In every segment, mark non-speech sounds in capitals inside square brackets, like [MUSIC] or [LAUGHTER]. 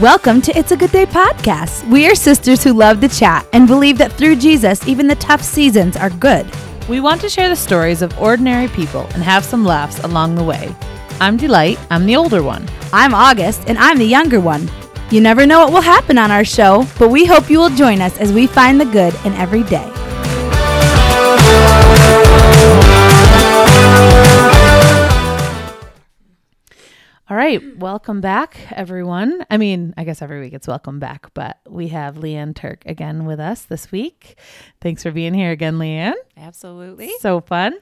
Welcome to It's a Good Day podcast. We are sisters who love to chat and believe that through Jesus, even the tough seasons are good. We want to share the stories of ordinary people and have some laughs along the way. I'm Delight, I'm the older one. I'm August, and I'm the younger one. You never know what will happen on our show, but we hope you will join us as we find the good in every day. All right, welcome back, everyone. I mean, I guess every week it's welcome back, but we have Leanne Turk again with us this week. Thanks for being here again, Leanne. Absolutely. So fun.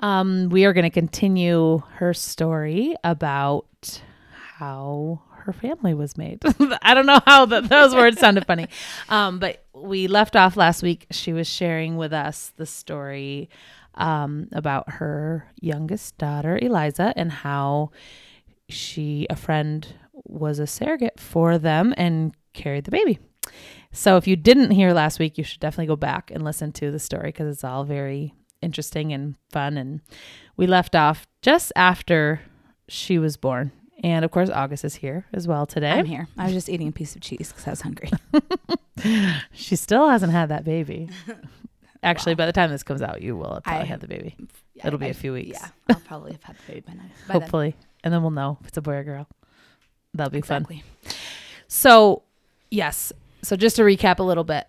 Um, we are going to continue her story about how her family was made. [LAUGHS] I don't know how the, those words sounded funny, um, but we left off last week. She was sharing with us the story um, about her youngest daughter, Eliza, and how she, a friend, was a surrogate for them and carried the baby. So if you didn't hear last week, you should definitely go back and listen to the story because it's all very interesting and fun. And we left off just after she was born. And of course, August is here as well today. I'm here. I was just eating a piece of cheese because I was hungry. [LAUGHS] [LAUGHS] She still hasn't had that baby. Actually, by the time this comes out, you will have probably I- had the baby. It'll be a few weeks. Yeah, I'll probably have had the baby by now. by then. And then we'll know if it's a boy or girl. That'll be fun. So, yes. So, just to recap a little bit,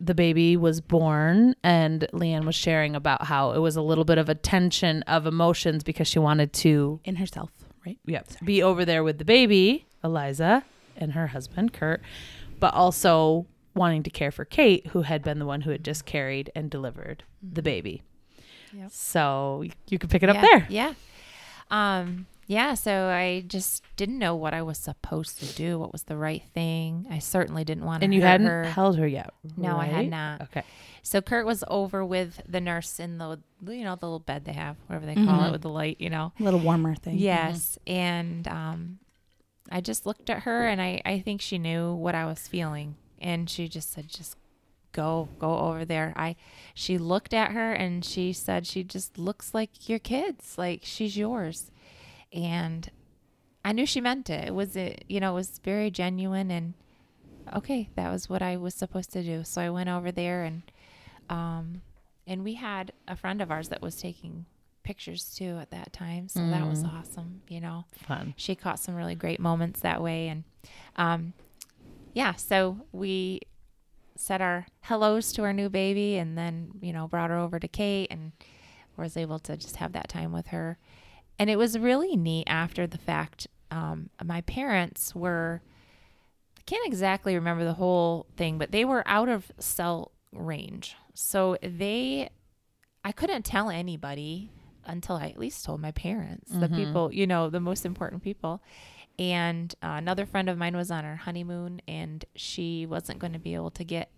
the baby was born, and Leanne was sharing about how it was a little bit of a tension of emotions because she wanted to In herself, right? yep, be over there with the baby, Eliza, and her husband, Kurt, but also wanting to care for Kate, who had been the one who had just carried and delivered the baby. Yep. So, you could pick it up there. Yeah. Um, yeah, so I just didn't know what I was supposed to do, what was the right thing. I certainly didn't want to And you hadn't her. held her yet. No, I had not. Okay. So Kurt was over with the nurse in the you know, the little bed they have, whatever they call Mm-hmm. it with the light, you know. A little warmer thing. Yes. And um I just looked at her and I, I think she knew what I was feeling. And she just said, just go, go over there. I she looked at her and she said she just looks like your kids, like she's yours. And I knew she meant it. It was it you know, it was very genuine and okay, that was what I was supposed to do. So I went over there and um and we had a friend of ours that was taking pictures too at that time. So that was awesome, you know. Fun. She caught some really great moments that way and um yeah, so we said our hellos to our new baby and then, you know, brought her over to Kate and was able to just have that time with her. And it was really neat after the fact. Um, my parents were, I can't exactly remember the whole thing, but they were out of cell range. So they, I couldn't tell anybody until I at least told my parents, the people, you know, the most important people. And uh, another friend of mine was on her honeymoon and she wasn't going to be able to get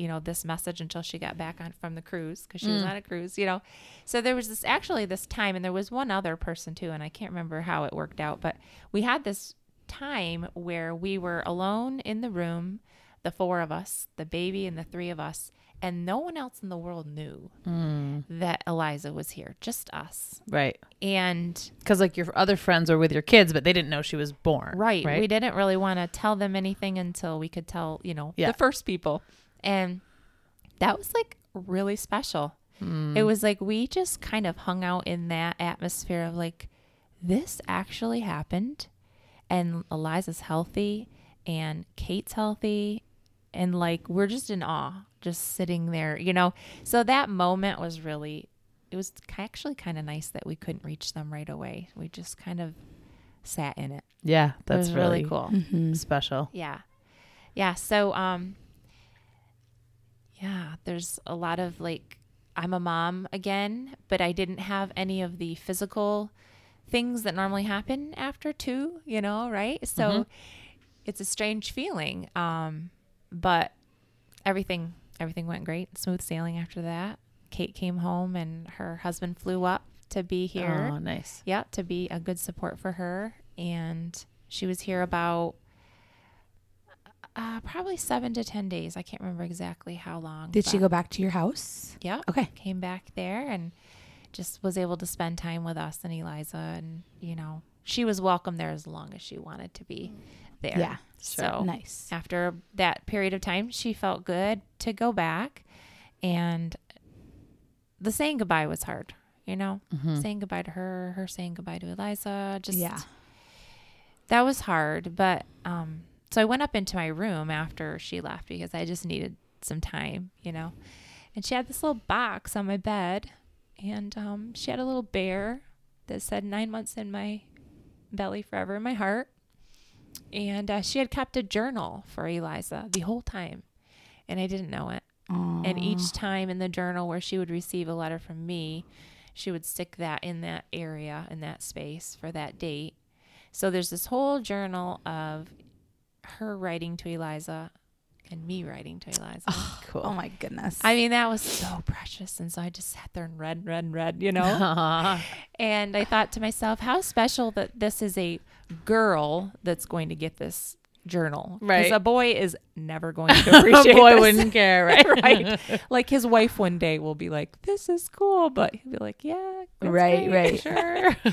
you know this message until she got back on from the cruise because she was mm. on a cruise you know so there was this actually this time and there was one other person too and i can't remember how it worked out but we had this time where we were alone in the room the four of us the baby and the three of us and no one else in the world knew mm. that eliza was here just us Right. and Because like your other friends were with your kids, but they didn't know she was born. Right. Right. We didn't really want to tell them anything until we could tell, you know, Yeah. the first people. And that was like really special. Hmm. It was like we just kind of hung out in that atmosphere of like, this actually happened. And Eliza's healthy and Kate's healthy. And like, we're just in awe, just sitting there, you know. So that moment was really, it was actually kind of nice that we couldn't reach them right away. We just kind of sat in it. Yeah, It that's really, cool. Mm-hmm. special. Yeah. Yeah. So, um, yeah, there's a lot of like, I'm a mom again, but I didn't have any of the physical things that normally happen after two, you know, right? So it's a strange feeling. Um, but everything, everything went great. Smooth sailing after that. Kate came home and her husband flew up to be here. Oh, nice. Yeah, to be a good support for her. And she was here about uh, probably seven to 10 days. I can't remember exactly how long. Did she go back to your house? Yeah. Okay. Came back there and just was able to spend time with us and Eliza. And, you know, she was welcome there as long as she wanted to be. there. Yeah. So Nice. after that period of time, she felt good to go back. And the saying goodbye was hard, you know, saying goodbye to her, her saying goodbye to Eliza. Just, Yeah. that was hard. But, um, so I went up into my room after she left because I just needed some time, you know. And she had this little box on my bed, and um, she had a little bear that said nine months in my belly, forever in my heart. And uh, she had kept a journal for Eliza the whole time, and I didn't know it. And each time in the journal where she would receive a letter from me, she would stick that in that area, in that space for that date. So there's this whole journal of her writing to Eliza and me writing to Eliza. Cool. Oh my goodness. I mean, that was so precious. And so I just sat there and read, and read, and read, you know? And I thought to myself, how special that this is a girl that's going to get this journal. Right. Because a boy is never [LAUGHS] going to appreciate it. a boy this. wouldn't care, right? [LAUGHS] right. Like his wife one day will be like, this is cool. But he'll be like, yeah. that's Right, great, right. Sure.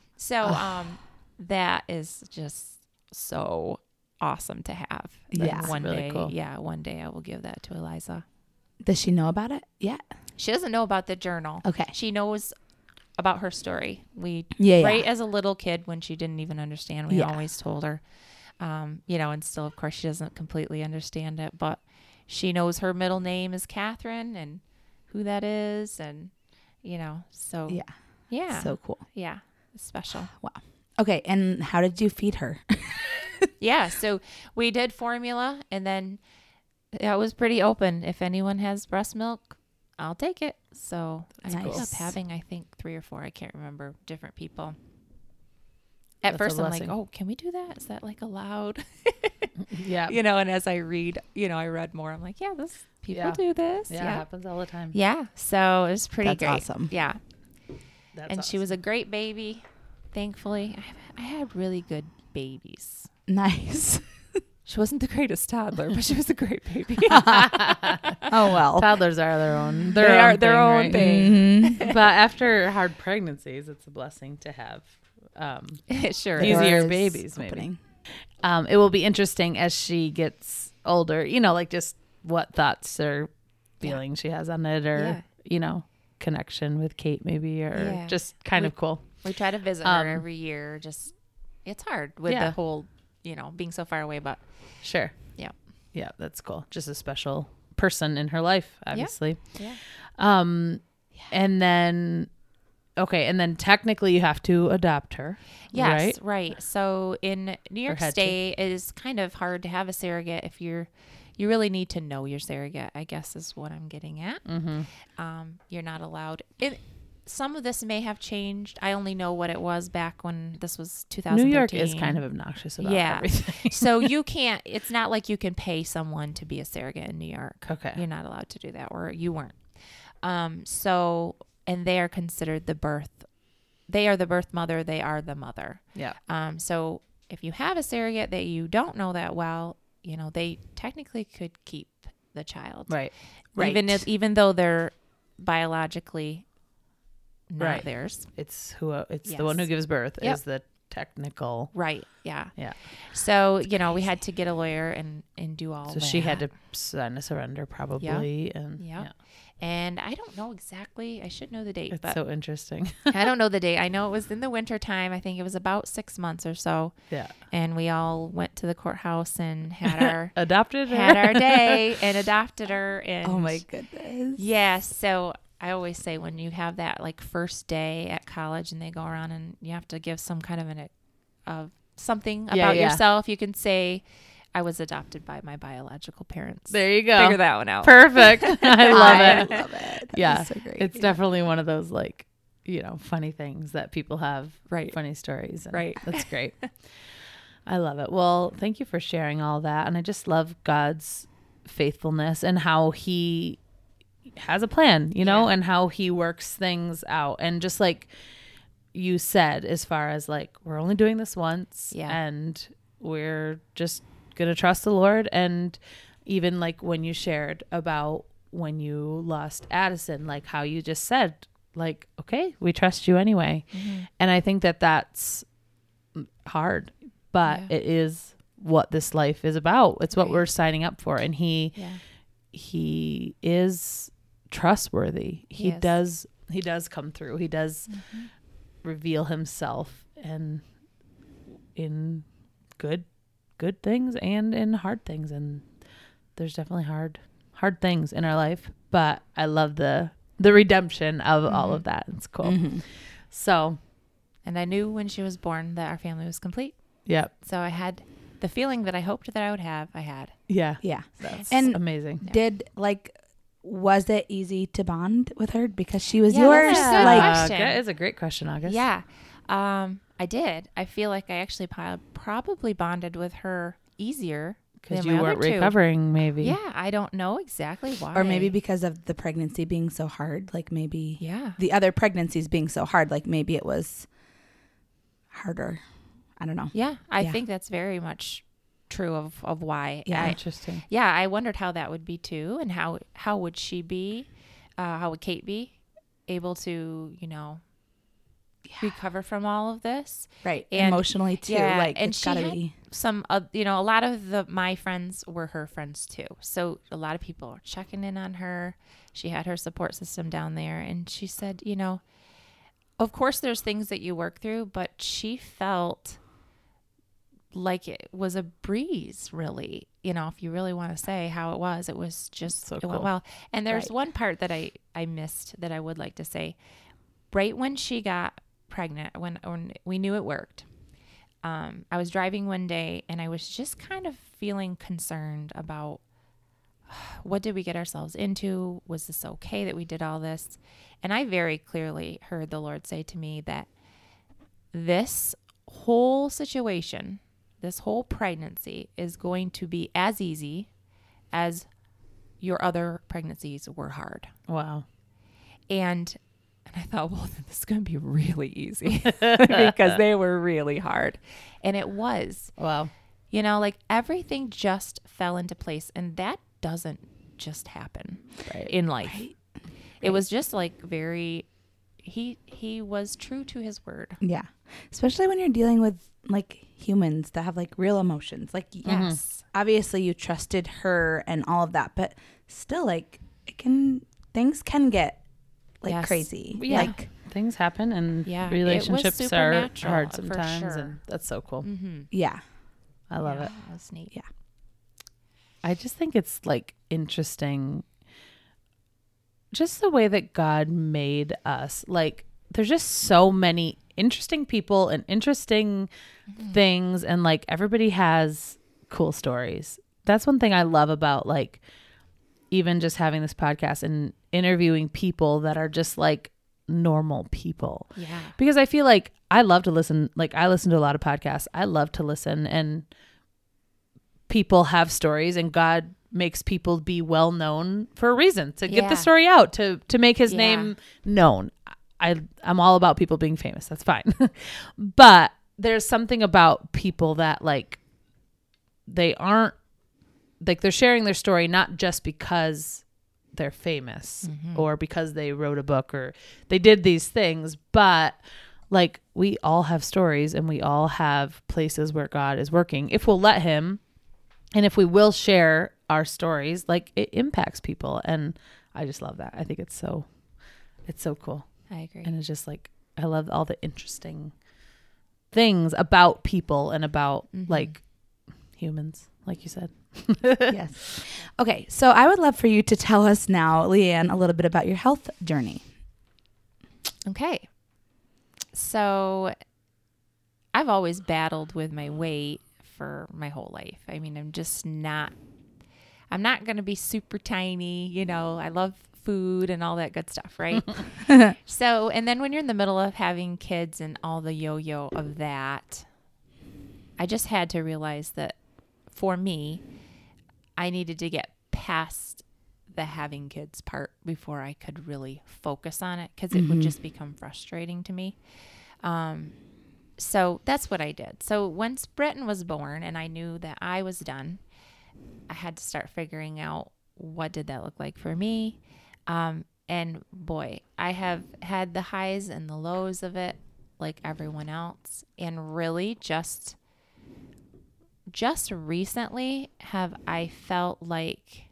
[LAUGHS] so um, that is just so awesome to have. And Yeah. One Really day, cool. yeah, one day I will give that to Eliza. Does she know about it? Yeah. She doesn't know about the journal. Okay. She knows about her story. We Yeah, yeah. right as a little kid when she didn't even understand, we Yeah. always told her. Um, you know, and still of course she doesn't completely understand it, but she knows her middle name is Catherine and who that is and you know, so Yeah. yeah. So cool. yeah. It's special. Wow. Okay. And how did you feed her? [LAUGHS] yeah, so we did formula and then that was pretty open. If anyone has breast milk, I'll take it. So I ended up having, I think, three or four. I can't remember different people. At That's first, I'm like, "Oh, can we do that? Is that like allowed?" [LAUGHS] Yeah. you know. And as I read, you know, I read more. I'm like, "Yeah, this people Yeah. do this." Yeah, it happens all the time. yeah. So it was pretty That's great. awesome. Yeah, That's and she was a great baby. Thankfully, I, I had really good babies. Nice. [LAUGHS] She wasn't the greatest toddler, but she was a great baby. [LAUGHS] Oh well. Toddlers are their own. Their They own are their thing, own right? thing. Mhm. but after hard pregnancies, it's a blessing to have um, it sure Easier babies, maybe. opening. um, it will be interesting as she gets older, you know, like just what thoughts or feelings she has on it or, Yeah. you know, connection with Kate maybe or Yeah. just kind We- of cool. We try to visit Um, her every year. Just it's hard with Yeah. the whole, you know, being so far away. But Sure. Yeah. Yeah, that's cool. Just a special person in her life, obviously. yeah, Um yeah. and then okay, and then technically you have to adopt her. yes, Right? right. So in New York. State, it is kind of hard to have a surrogate if you're. You really need to know your surrogate. I guess is what I'm getting at. Mm-hmm. Um, you're not allowed. It, some of this may have changed. I only know what it was back when this was 2013. New York is kind of obnoxious about Yeah. everything. so [LAUGHS] you can't. It's not like you can pay someone to be a surrogate in New York. okay. You're not allowed to do that, or you weren't. Um, so, and they are considered the birth. They are the birth mother. They are the mother. Yeah. Um, so if you have a surrogate that you don't know that well, you know they technically could keep the child, Right. Right. even if even though they're biologically not Right. theirs. It's who it's the one who gives birth Yep. is the technical Right. Yeah. Yeah. So you know we had to get a lawyer and and do all. So she had to sign a surrender probably and Yeah. yeah. And I don't know exactly. I should know the date, It's but so interesting. [LAUGHS] I don't know the date. I know it was in the winter time. I think it was about six months or so. yeah. And we all went to the courthouse and had our [LAUGHS] Adopted her. had our day [LAUGHS] and adopted her. And Oh my goodness. yeah. So I always say when you have that like first day at college and they go around and you have to give some kind of an of something Yeah, about yeah. yourself, you can say, "I was adopted by my biological parents." There you go. Figure that one out. Perfect. [LAUGHS] I love it. I love it. That Yeah. so. It's definitely one of those like, you know, funny things that people have Right. funny stories. Right. That's [LAUGHS] great. I love it. Well, thank you for sharing all that. And I just love God's faithfulness and how he has a plan, you know, Yeah. and how he works things out. And just like you said, as far as like, we're only doing this once Yeah. and we're just going to trust the Lord. And even like when you shared about when you lost Addison, like how you just said, like, okay, we trust you anyway. Mm-hmm. And I think that that's hard, but Yeah. it is what this life is about. It's what Right. we're signing up for. And he Yeah. he is trustworthy. He, does he does come through. He does Mm-hmm. reveal himself and in good good things and in hard things and there's definitely hard hard things in our life, but I love the the redemption of all Mhm. of that. It's cool. Mhm. So, And I knew when she was born that our family was complete. yep. So I had the feeling that I hoped that I would have. I had. Yeah. Yeah. That's And- amazing. Did like was it easy to bond with her because she was Yeah, yours? that's a good Like question. that is a great question, August. Yeah. Um, I did. I feel like I actually probably bonded with her easier because than you my weren't other two. recovering, maybe. Yeah, I don't know exactly why. or maybe because of the pregnancy being so hard, like maybe yeah. the other pregnancies being so hard, like maybe it was harder. I don't know. Yeah, I Yeah. think that's very much true of, of why. Yeah. I, Interesting. yeah, I wondered how that would be too, and how how would she be, uh, how would Kate be able to, you know, recover from all of this? Right. And- Emotionally too. yeah, like and it's she gotta be Some, uh, you know, a lot of the my friends were her friends too, so a lot of people are checking in on her. She had her support system down there, and she said, you know, of course there's things that you work through, but she felt like it was a breeze really you know if you really want to say how it was it was just So it cool. went well and there's Right. one part that i i missed that i would like to say right when she got pregnant when when we knew it worked um i was driving one day and i was just kind of feeling concerned about [SIGHS] what did we get ourselves into was this okay that we did all this and i very clearly heard the lord say to me that this whole situation, this whole pregnancy is going to be as easy as your other pregnancies were hard. Wow. And and I thought, well, [LAUGHS] this is going to be really easy [LAUGHS] because they were really hard. And it was. Wow. You know, like everything just fell into place and that doesn't just happen Right. in life. Right. It was just like very he he was true to his word. Yeah. Especially when you're dealing with like humans that have like real emotions. Like Yes. obviously you trusted her and all of that, but still like it can things can get like Yes. crazy. Yeah. Like Things happen and Yeah, relationships are hard sometimes sure. and that's so cool. Mm-hmm. yeah. I love yeah, it. That was neat. I just think it's like interesting just the way that God made us. Like there's just so many interesting people and interesting mm-hmm. things and like everybody has cool stories. That's one thing I love about like even just having this podcast and interviewing people that are just like normal people Yeah. because I feel like I love to listen. Like I listen to a lot of podcasts. I love to listen, and people have stories, and God makes people be well known for a reason to get the story out to to make His Yeah. name known. I I'm all about people being famous. That's fine, [LAUGHS] but there's something about people that like they aren't like they're sharing their story not just because they're famous mm-hmm. or because they wrote a book or they did these things, but like we all have stories and we all have places where God is working. If we'll let him and if we will share our stories, like it impacts people and I just love that. I think it's so it's so cool. I agree. And it's just like I love all the interesting things about people and about Mhm. like humans, like you said. [LAUGHS] yes. Okay, so I would love for you to tell us now, Leanne, a little bit about your health journey. Okay. So I've always battled with my weight for my whole life. I mean, I'm just not I'm not going to be super tiny, you know. I love food and all that good stuff, right? [LAUGHS] so, and then when you're in the middle of having kids and all the yo-yo of that, I just had to realize that for me, I needed to get past the having kids part before I could really focus on it because it would just become frustrating to me. Um, so that's what I did. So once Breton was born and I knew that I was done, I had to start figuring out what did that look like for me. Um, and boy, I have had the highs and the lows of it like everyone else and really just just recently have I felt like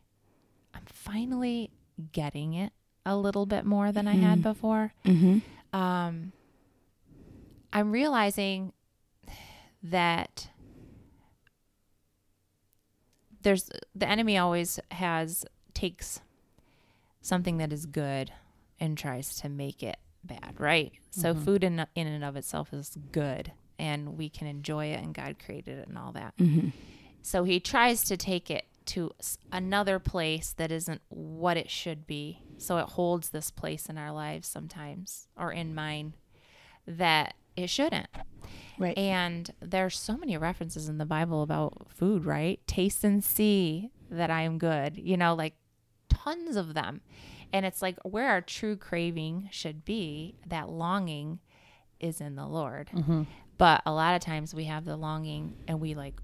I'm finally getting it a little bit more than I had before. Mm-hmm. Um, I'm realizing that there's the enemy always has takes something that is good and tries to make it bad, right? So food in in and of itself is good and we can enjoy it and God created it and all that. Mm-hmm. So he tries to take it to another place that isn't what it should be. So it holds this place in our lives sometimes or in mine that it shouldn't. Right. And there's so many references in the Bible about food, right? Taste and see that I am good. You know, like tons of them. And it's like where our true craving should be, that longing is in the Lord. Mm-hmm. But a lot of times we have the longing and we like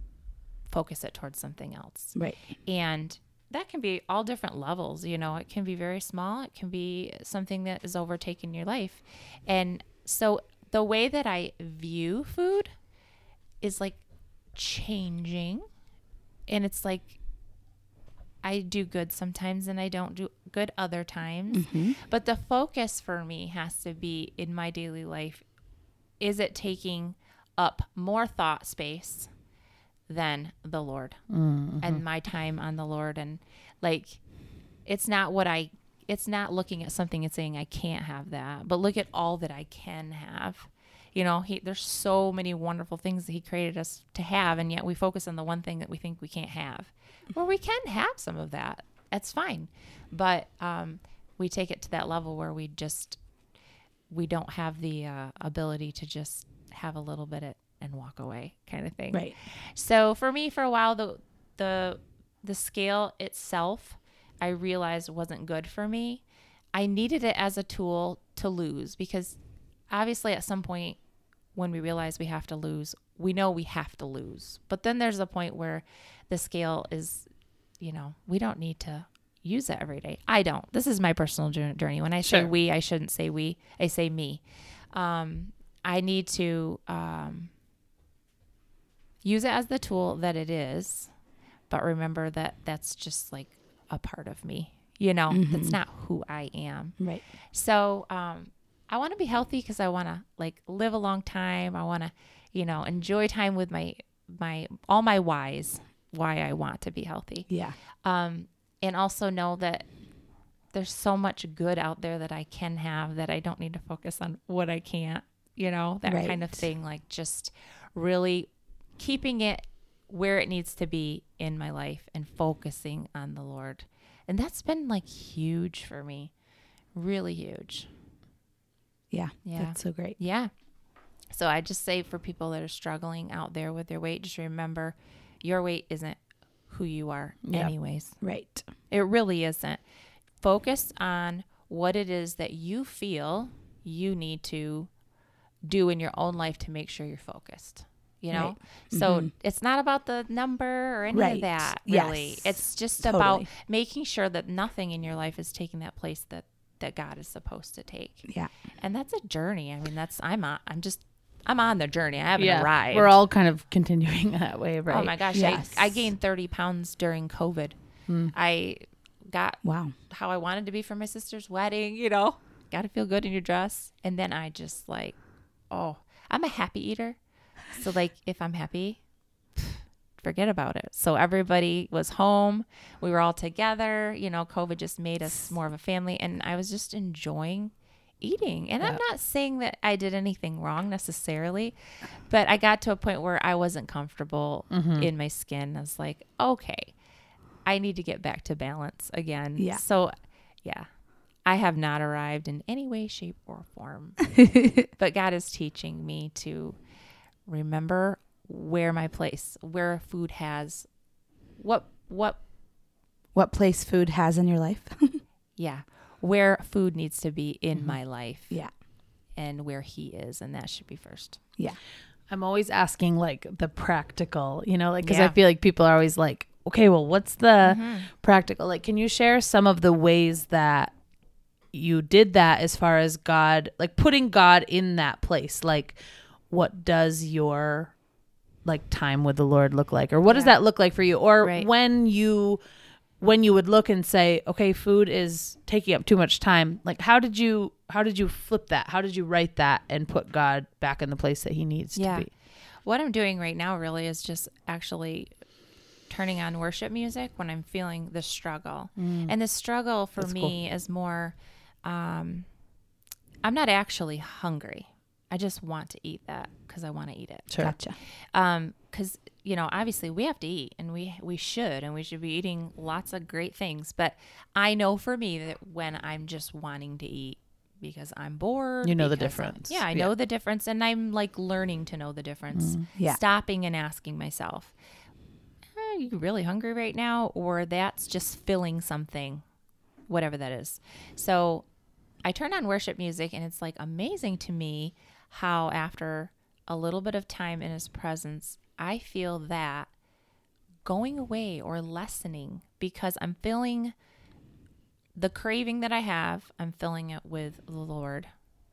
focus it towards something else. right. And that can be all different levels, you know. It can be very small, it can be something that is overtaking your life. And so the way that I view food is like changing. And it's like I do good sometimes and I don't do good other times. Mm-hmm. But the focus for me has to be in my daily life is it taking up more thought space than the Lord mm-hmm. and my time on the Lord and like it's not what I it's not looking at something and saying I can't have that, but look at all that I can have. You know, he there's so many wonderful things that he created us to have and yet we focus on the one thing that we think we can't have. Well, we can have some of that. That's fine. But um we take it to that level where we just we don't have the uh, ability to just have a little bit it and walk away kind of thing. Right. So for me, for a while, the the the scale itself, I realized wasn't good for me. I needed it as a tool to lose because obviously at some point when we realize we have to lose, we know we have to lose. But then there's a point where the scale is, you know, we don't need to use it every day. I don't. This is my personal journey. When I say Sure. we, I shouldn't say we. I say me. Um, I need to um, use it as the tool that it is, but remember that that's just like a part of me. You know, that's not who I am. Right. So, um, I want to be healthy because I want to like live a long time. I want to, you know, enjoy time with my my all my whys why I want to be healthy. Yeah. Um, and also know that there's so much good out there that I can have that I don't need to focus on what I can't. You know, that kind of thing. Like just really keeping it where it needs to be in my life and focusing on the Lord. And that's been like huge for me. Really huge. Yeah. Yeah. That's so great. Yeah. So I just say for people that are struggling out there with their weight, just remember your weight isn't who you are, Yep. anyways. Right. It really isn't. Focus on what it is that you feel you need to do in your own life to make sure you're focused. You know? Right. So Mhm. it's not about the number or any Right. of that, Yes. really. It's just Totally. about making sure that nothing in your life is taking that place that that God is supposed to take. Yeah. And that's a journey. I mean, that's I'm on I'm just I'm on the journey. I haven't yeah, arrived. we're all kind of continuing [LAUGHS] that way, right? Oh my gosh, Yes. I, I gained 30 pounds during COVID. Hmm. I got Wow. how I wanted to be for my sister's wedding, you know. Got to feel good in your dress. And then I just like, oh, I'm a happy eater. So like if I'm happy, forget about it. So everybody was home. We were all together. You know, COVID just made us more of a family and I was just enjoying eating. And I'm not saying that I did anything wrong necessarily, but I got to a point where I wasn't comfortable mm-hmm. in my skin. I was like, okay, I need to get back to balance again. Yeah. So, yeah, I have not arrived in any way, shape, or form, [LAUGHS] but God is teaching me to remember where my place, where food has, what, what, What place food has in your life? [LAUGHS] yeah, where food needs to be in mm-hmm. my life yeah. and where He is, and that should be first. Yeah. I'm always asking like the practical, you know, like because I feel like people are always like, okay, well, what's the mm-hmm. practical? Like, can you share some of the ways that you did that as far as God, like putting God in that place? Like, what does your like time with the Lord look like, or what does Yeah. that look like for you, or Right. when you when you would look and say, okay, food is taking up too much time. Like, how did you how did you flip that? How did you write that and put God back in the place that He needs Yeah. to be? What I'm doing right now really is just actually turning on worship music when I'm feeling the struggle. And the struggle for Mm. That's me is more um, I'm not actually hungry. I just want to eat that because I want to eat it. Sure. Gotcha. Um, because you know, obviously we have to eat, and we we should, and we should be eating lots of great things. But I know for me that when I'm just wanting to eat because I'm bored, You know the I'm- difference. yeah, I Yeah. know the difference, and I'm like learning to know the difference. Yeah. Stopping and asking myself, "Are you really hungry right now?" Or that's just filling something, whatever that is. So I turn on worship music, and it's like amazing to me how after a little bit of time in His presence, I feel that going away or lessening because I'm feeling the craving that I have, I'm filling it with the Lord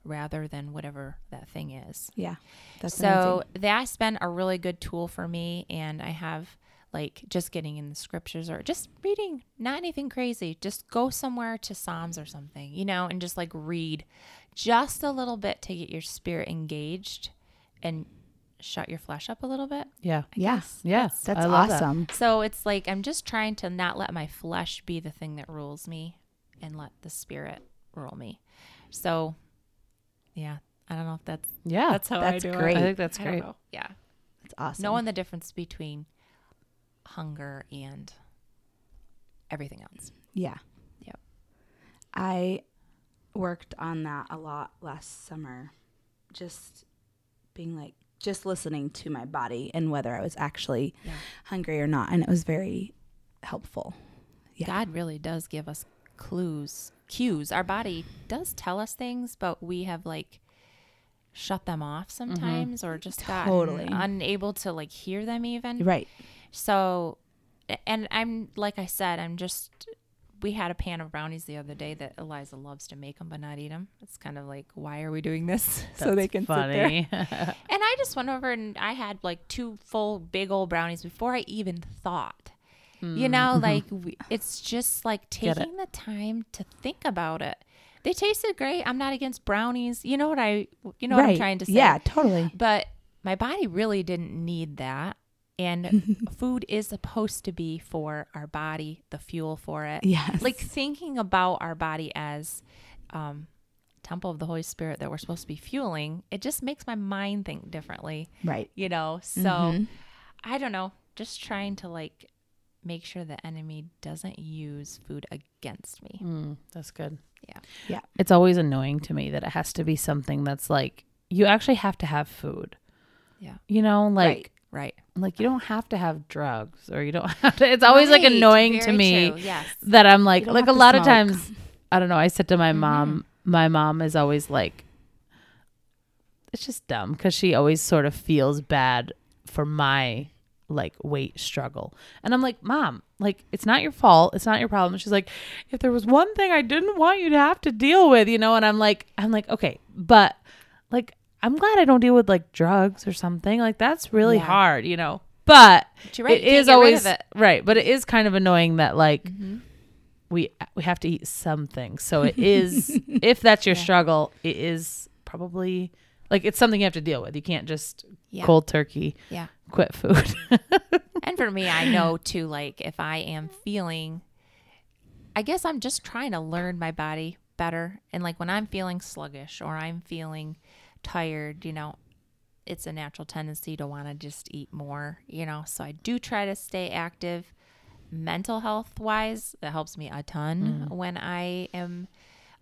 rather than whatever that thing is. Yeah. That's so amazing. that's been a really good tool for me. And I have like just getting in the scriptures or just reading, not anything crazy. Just go somewhere to Psalms or something, you know, and just like read just a little bit to get your spirit engaged and shut your flesh up a little bit. Yeah. Yeah. Yes. That's I love that. awesome. So it's like I'm just trying to not let my flesh be the thing that rules me and let the spirit rule me. So yeah, I don't know if that's Yeah. that's how That's I do great. it. I think that's I don't great. know. Yeah. That's awesome. Knowing the difference between hunger and everything else. Yeah. Yep. I worked on that a lot last summer. Just being like, just listening to my body and whether I was actually Yeah. hungry or not. And it was very helpful. Yeah. God really does give us clues, cues. Our body does tell us things, but we have like shut them off mm-hmm. sometimes or just Totally. unable to like hear them even. Right. So, and I'm like I said, I'm just. We had a pan of brownies the other day that Eliza loves to make them but not eat them. It's kind of like, why are we doing this? [LAUGHS] so they can sit there. [LAUGHS] [LAUGHS] And I just went over and I had like two full big old brownies before I even thought. You know, like we, it's just like taking the time to think about it. They tasted great. I'm not against brownies. You know what I you know right. what I'm trying to say. Yeah, totally. But my body really didn't need that. And [LAUGHS] food is supposed to be for our body, the fuel for it. Yes. Like thinking about our body as um temple of the Holy Spirit that we're supposed to be fueling, it just makes my mind think differently, right. you know. So Mhm. I don't know, just trying to like make sure the enemy doesn't use food against me. Mm, that's good. Yeah. Yeah. It's always annoying to me that it has to be something that's like you actually have to have food. Yeah. You know, like Right. Right. like you don't have to have drugs or you don't [LAUGHS] have to. It's always like Right. annoying to me. Yes. that I'm like like a lot of times I don't know. I said to my mom, Mm-hmm. my mom is always like, it's just dumb because she always sort of feels bad for my like weight struggle, and I'm like, mom, like it's not your fault, it's not your problem. She's like, if there was one thing I didn't want you to have to deal with, you know, and I'm like, I'm like, okay, but like I'm glad I don't deal with like drugs or something. Like that's really Yeah. hard, you know. But right, it is always it. right. But it is kind of annoying that like Mm-hmm. we we have to eat something. So it [LAUGHS] is if that's your Yeah. struggle, it is probably like it's something you have to deal with. You can't just Yeah. cold turkey Yeah. quit food. [LAUGHS] And for me, I know too, like if I am feeling, I guess I'm just trying to learn my body better. And like when I'm feeling sluggish or I'm feeling tired, you know, it's a natural tendency to want to just eat more, you know. So I do try to stay active mental health wise. That helps me a ton Mm. when I am,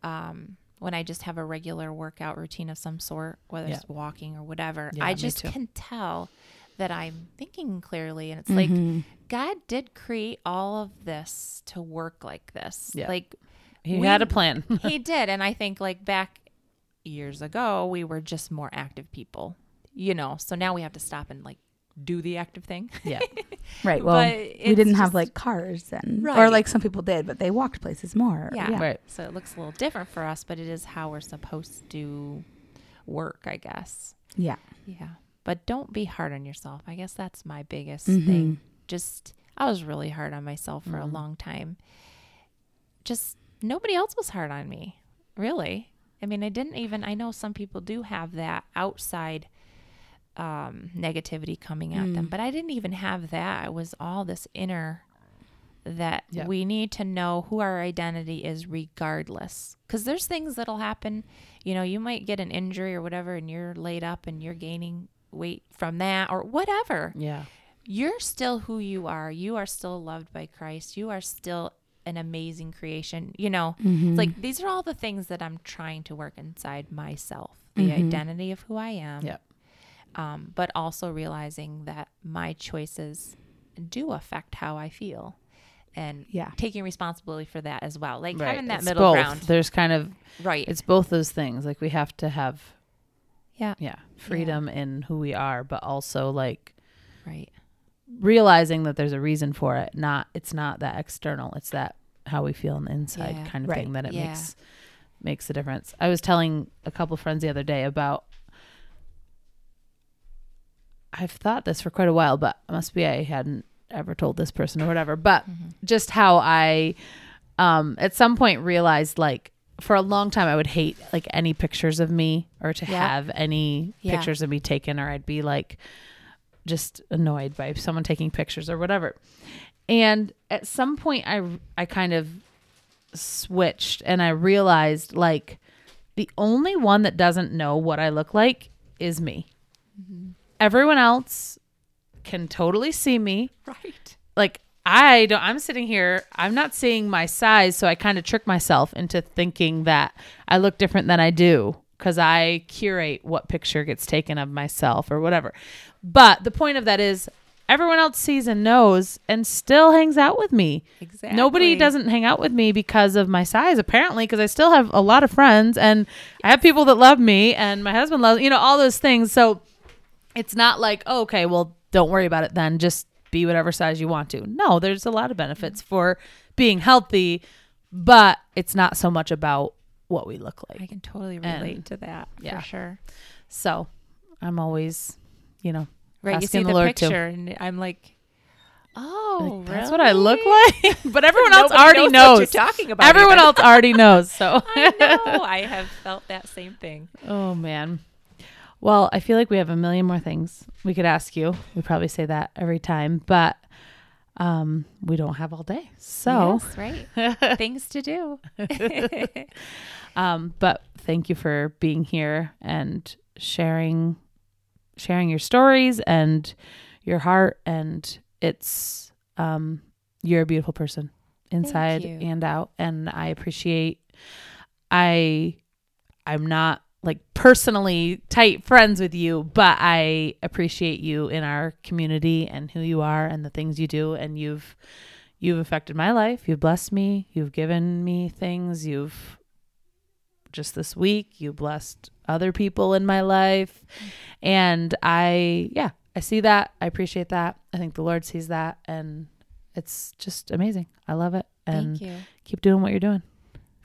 um, when I just have a regular workout routine of some sort, whether it's walking or whatever. Yeah, I just can tell that I'm thinking clearly. And it's Mhm. like, God did create all of this to work like this. Yeah. Like he We- had a plan. he [LAUGHS] did. And I think like back years ago, we were just more active people, you know. So now we have to stop and like do the active thing. yeah. [LAUGHS] Right. Well, But we didn't have like cars then, or like some people did, but they walked places more. Yeah. Right. So it looks a little different for us, but it is how we're supposed to work, I guess. Yeah. Yeah. but don't be hard on yourself. I guess that's my biggest Mhm. thing. Just I was really hard on myself for a Mhm. long time. Just nobody else was hard on me, really. I mean, I didn't even I know some people do have that outside um negativity coming at them, Mm. but I didn't even have that. It was all this inner that Yeah. we need to know who our identity is regardless because there's things that'll happen you know you might get an injury or whatever and you're laid up and you're gaining weight from that or whatever Yeah. you're still who you are you are still loved by christ you are still an amazing creation you know Mhm. it's like these are all the things that i'm trying to work inside myself the Mhm. identity of who i am Yep. um, but also realizing that my choices do affect how i feel and yeah. taking responsibility for that as well. Like Right. having that It's middle both. ground. There's kind of Right. it's both those things. Like we have to have yeah. yeah, freedom in who we are, but also like Right. realizing that there's a reason for it. Not it's not that external. It's that how we feel on the inside Yeah. kind of Right. thing that it Yeah. makes makes a difference. I was telling a couple friends the other day about I've thought this for quite a while, but it must be I hadn't ever told this person or whatever. But Mm-hmm. just how I um at some point realized like for a long time I would hate like any pictures of me or to Yeah. have any pictures of me taken or I'd be like just annoyed by someone taking pictures or whatever. And at some point I I kind of switched and I realized like the only one that doesn't know what I look like is me. Mm-hmm. Everyone else can totally see me. Right. Like I don't I'm sitting here, I'm not seeing my size, so I kind of trick myself into thinking that I look different than I do cuz I curate what picture gets taken of myself or whatever. But the point of that is everyone else sees and knows and still hangs out with me. Exactly. Nobody doesn't hang out with me because of my size, apparently, because I still have a lot of friends and I have people that love me and my husband loves, you know, all those things. So it's not like, oh, okay, well, don't worry about it then. Just be whatever size you want to. No, there's a lot of benefits mm-hmm. for being healthy, but it's not so much about what we look like. I can totally relate And- to that yeah. for sure. So I'm always, you know, Right. You see the the, picture and I'm like, oh, that's what I look [LAUGHS] like. [LAUGHS] but everyone else already knows knows. what you're talking about. Everyone else already knows. So [LAUGHS] I know. I have felt that same thing. Oh man. Well, I feel like we have a million more things we could ask you. We probably say that every time, but um we don't have all day. So, Yes, right. Things to do. um but thank you for being here and sharing sharing your stories and your heart and it's um you're a beautiful person inside and out and I appreciate I I'm not like personally tight friends with you, but I appreciate you in our community and who you are and the things you do and you've you've affected my life. You've blessed me. You've given me things. You've just this week you blessed other people in my life and I yeah, I see that. I appreciate that. I think the Lord sees that and it's just amazing. I love it and Thank you. keep doing what you're doing.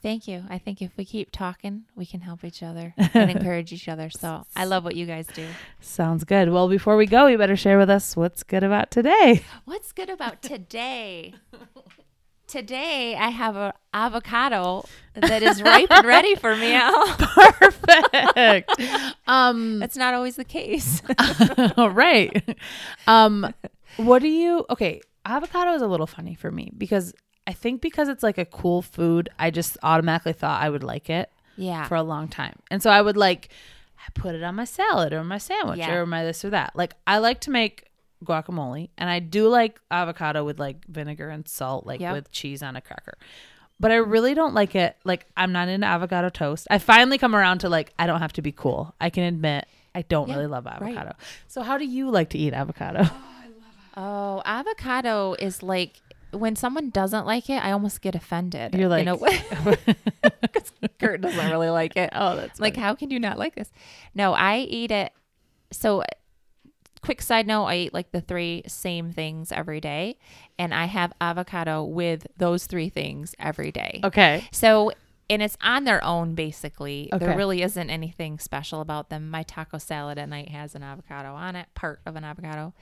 Thank you. I think if we keep talking, we can help each other [LAUGHS] and encourage each other. So I love what you guys do. Sounds good. Well, before we go, you better share with us what's good about today. What's good about today? [LAUGHS] Today I have an avocado that is ripe and ready for me. [LAUGHS] Al. Perfect. um That's not always the case. all [LAUGHS] right. Um what do you Okay, avocado is a little funny for me because I think because it's like a cool food, I just automatically thought I would like it yeah. for a long time. And so I would like I put it on my salad or my sandwich Yeah. or my this or that. Like I like to make guacamole and I do like avocado with like vinegar and salt like Yep. with cheese on a cracker. But I really don't like it. Like I'm not into avocado toast. I finally come around to like I don't have to be cool. I can admit I don't Yeah, really love right. avocado. So how do you like to eat avocado? Oh, [LAUGHS] oh avocado is like when someone doesn't like it, I almost get offended. You're in a like- way. [LAUGHS] 'Cause Kurt doesn't really like it. oh, that's like, how can you not like this? No, I eat it. So, quick side note: I eat like the three same things every day, and I have avocado with those three things every day. okay. So and it's on their own basically. Okay. There really isn't anything special about them. My taco salad at night has an avocado on it, part of an avocado,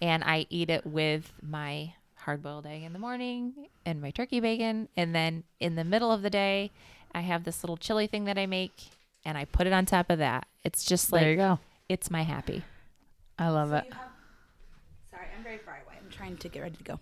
and I eat it with my hard boiled egg in the morning and my turkey bacon, and then in the middle of the day, I have this little chili thing that I make, and I put it on top of that. It's just like, there you go. it's my happy. I love it. Sorry, I'm very far away. I'm trying to get ready to go.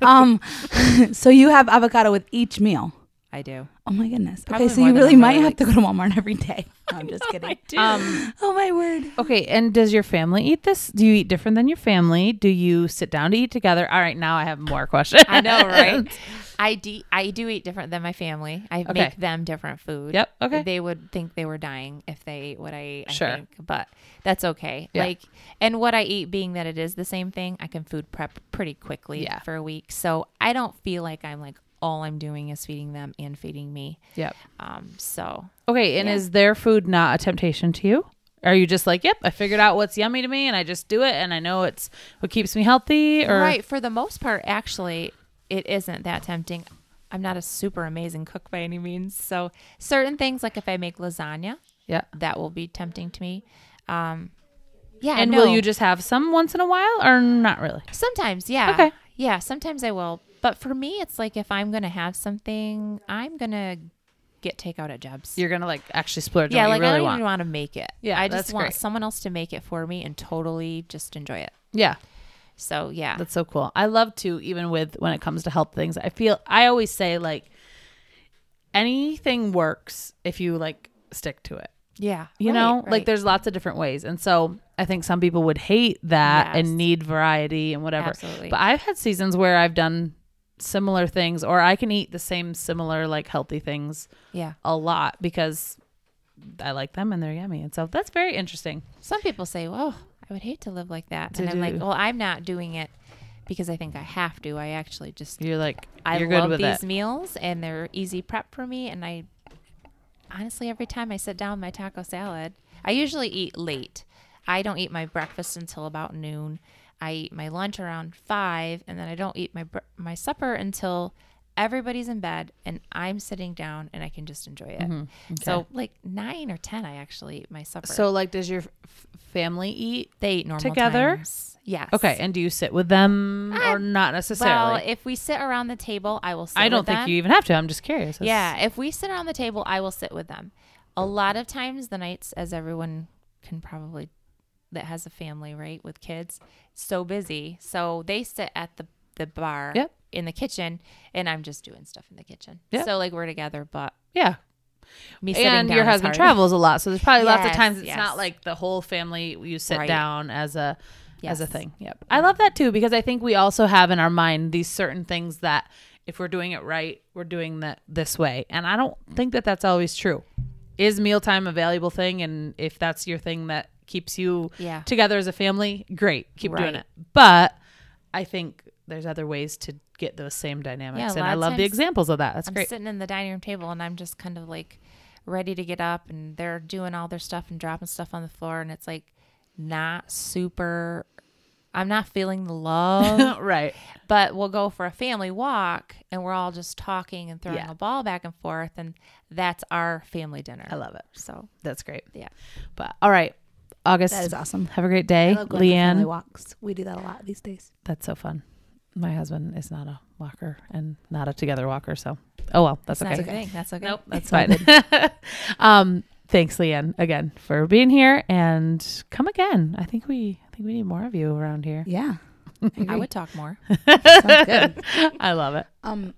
[LAUGHS] um, [LAUGHS] so you have avocado with each meal. I do. Oh my goodness. Probably okay, so you really might have to go to Walmart every day. [LAUGHS] No, I'm just kidding. do. Um, Oh my word. okay, and does your family eat this? Do you eat different than your family? Do you sit down to eat together? All right, now I have more [LAUGHS] questions. I know, right? [LAUGHS] I do. I do eat different than my family. I Okay. make them different food. Yep, okay. They would think they were dying if they ate what I ate. I Sure. think, but that's okay. Yeah. Like, and what I eat, being that it is the same thing, I can food prep pretty quickly Yeah. for a week. So I don't feel like I'm like all I'm doing is feeding them and feeding me. Yep. Um. So Okay, and Yeah. is their food not a temptation to you? Are you just like, yep, I figured out what's yummy to me and I just do it and I know it's what keeps me healthy or right for the most part, actually, it isn't that tempting. I'm not a super amazing cook by any means. So certain things, like if I make lasagna, Yeah. that will be tempting to me. Um, yeah, And no. will you just have some once in a while or not really? Sometimes, yeah. Okay. Yeah, sometimes I will. But for me, it's like if I'm gonna have something, I'm gonna get takeout at Jeb's. You're gonna like actually splurge yeah, like you I really don't want. even want to make it. Yeah, I just want great. someone else to make it for me and totally just enjoy it. yeah. So yeah, That's so cool. I love to even with when it comes to health things. I feel I always say like anything works if you like stick to it. yeah. You right, know, like there's lots of different ways. And so I think some people would hate that Yes. and need variety and whatever. Absolutely. But I've had seasons where I've done similar things or I can eat the same similar like healthy things yeah. a lot because I like them and they're yummy. And so that's very interesting. Some people say, "Well, I would hate to live like that," To and I'm like, "Well, I'm not doing it because I think I have to. I actually just You're like I you're love these it. meals and they're easy prep for me. And I honestly, every time I sit down my taco salad, I usually eat late. I don't eat my breakfast until about noon. I eat my lunch around five, and then I don't eat my my supper until everybody's in bed and I'm sitting down and I can just enjoy it. Mm-hmm. So like nine or ten, I actually eat my supper. So like does your f- family eat? they eat normal together? times. Yes. Okay, and do you sit with them or not necessarily? Well, if we sit around the table, I will sit with them. I don't think them. you even have to. I'm just curious. That's- Yeah, if we sit around the table, I will sit with them. A lot of times, the nights, as everyone can probably, that has a family, right, with kids, so busy. So they sit at the, the bar Yep. in the kitchen, and I'm just doing stuff in the kitchen. Yep. So, like, we're together, but Yeah. me sitting And down your husband hard. travels a lot, so there's probably lots of times it's yes. not like the whole family you sit Right. down as a as a thing. Yep. I love that too because I think we also have in our mind these certain things that if we're doing it right, we're doing that this way. And I don't think that that's always true. Is mealtime a valuable thing and if that's your thing that keeps you Yeah. together as a family, great. Keep doing it. But I think there's other ways to get those same dynamics Yeah, and I love the examples of that. That's I'm great. sitting in the dining room table, and I'm just kind of like ready to get up, and they're doing all their stuff and dropping stuff on the floor, and it's like not super. I'm not feeling the love. [LAUGHS] right. but we'll go for a family walk and we're all just talking and throwing Yeah. a ball back and forth and that's our family dinner. I love it. So That's great. yeah. But all right, August. That is awesome. Have a great day, I love going for family Leanne. walks. We do that a lot these days. That's so fun. My husband is not a walker and not a together walker, so oh well, that's That's okay. not a thing. That's okay. Nope, that's fine. [LAUGHS] um, thanks, Leanne, again for being here, and come again. I think we, I think we need more of you around here. Yeah. I [LAUGHS] would talk more. [LAUGHS] Sounds good. I love it. Um,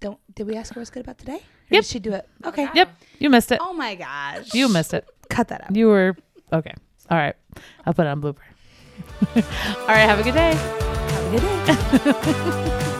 don't did we ask her what's good about today? Or Yep. Did she do it? Okay. Yep, you missed it. Oh my gosh. You missed it. cut that out. You were okay. All right, I'll put it on blooper. [LAUGHS] all right, have a good day. Have a good day. [LAUGHS]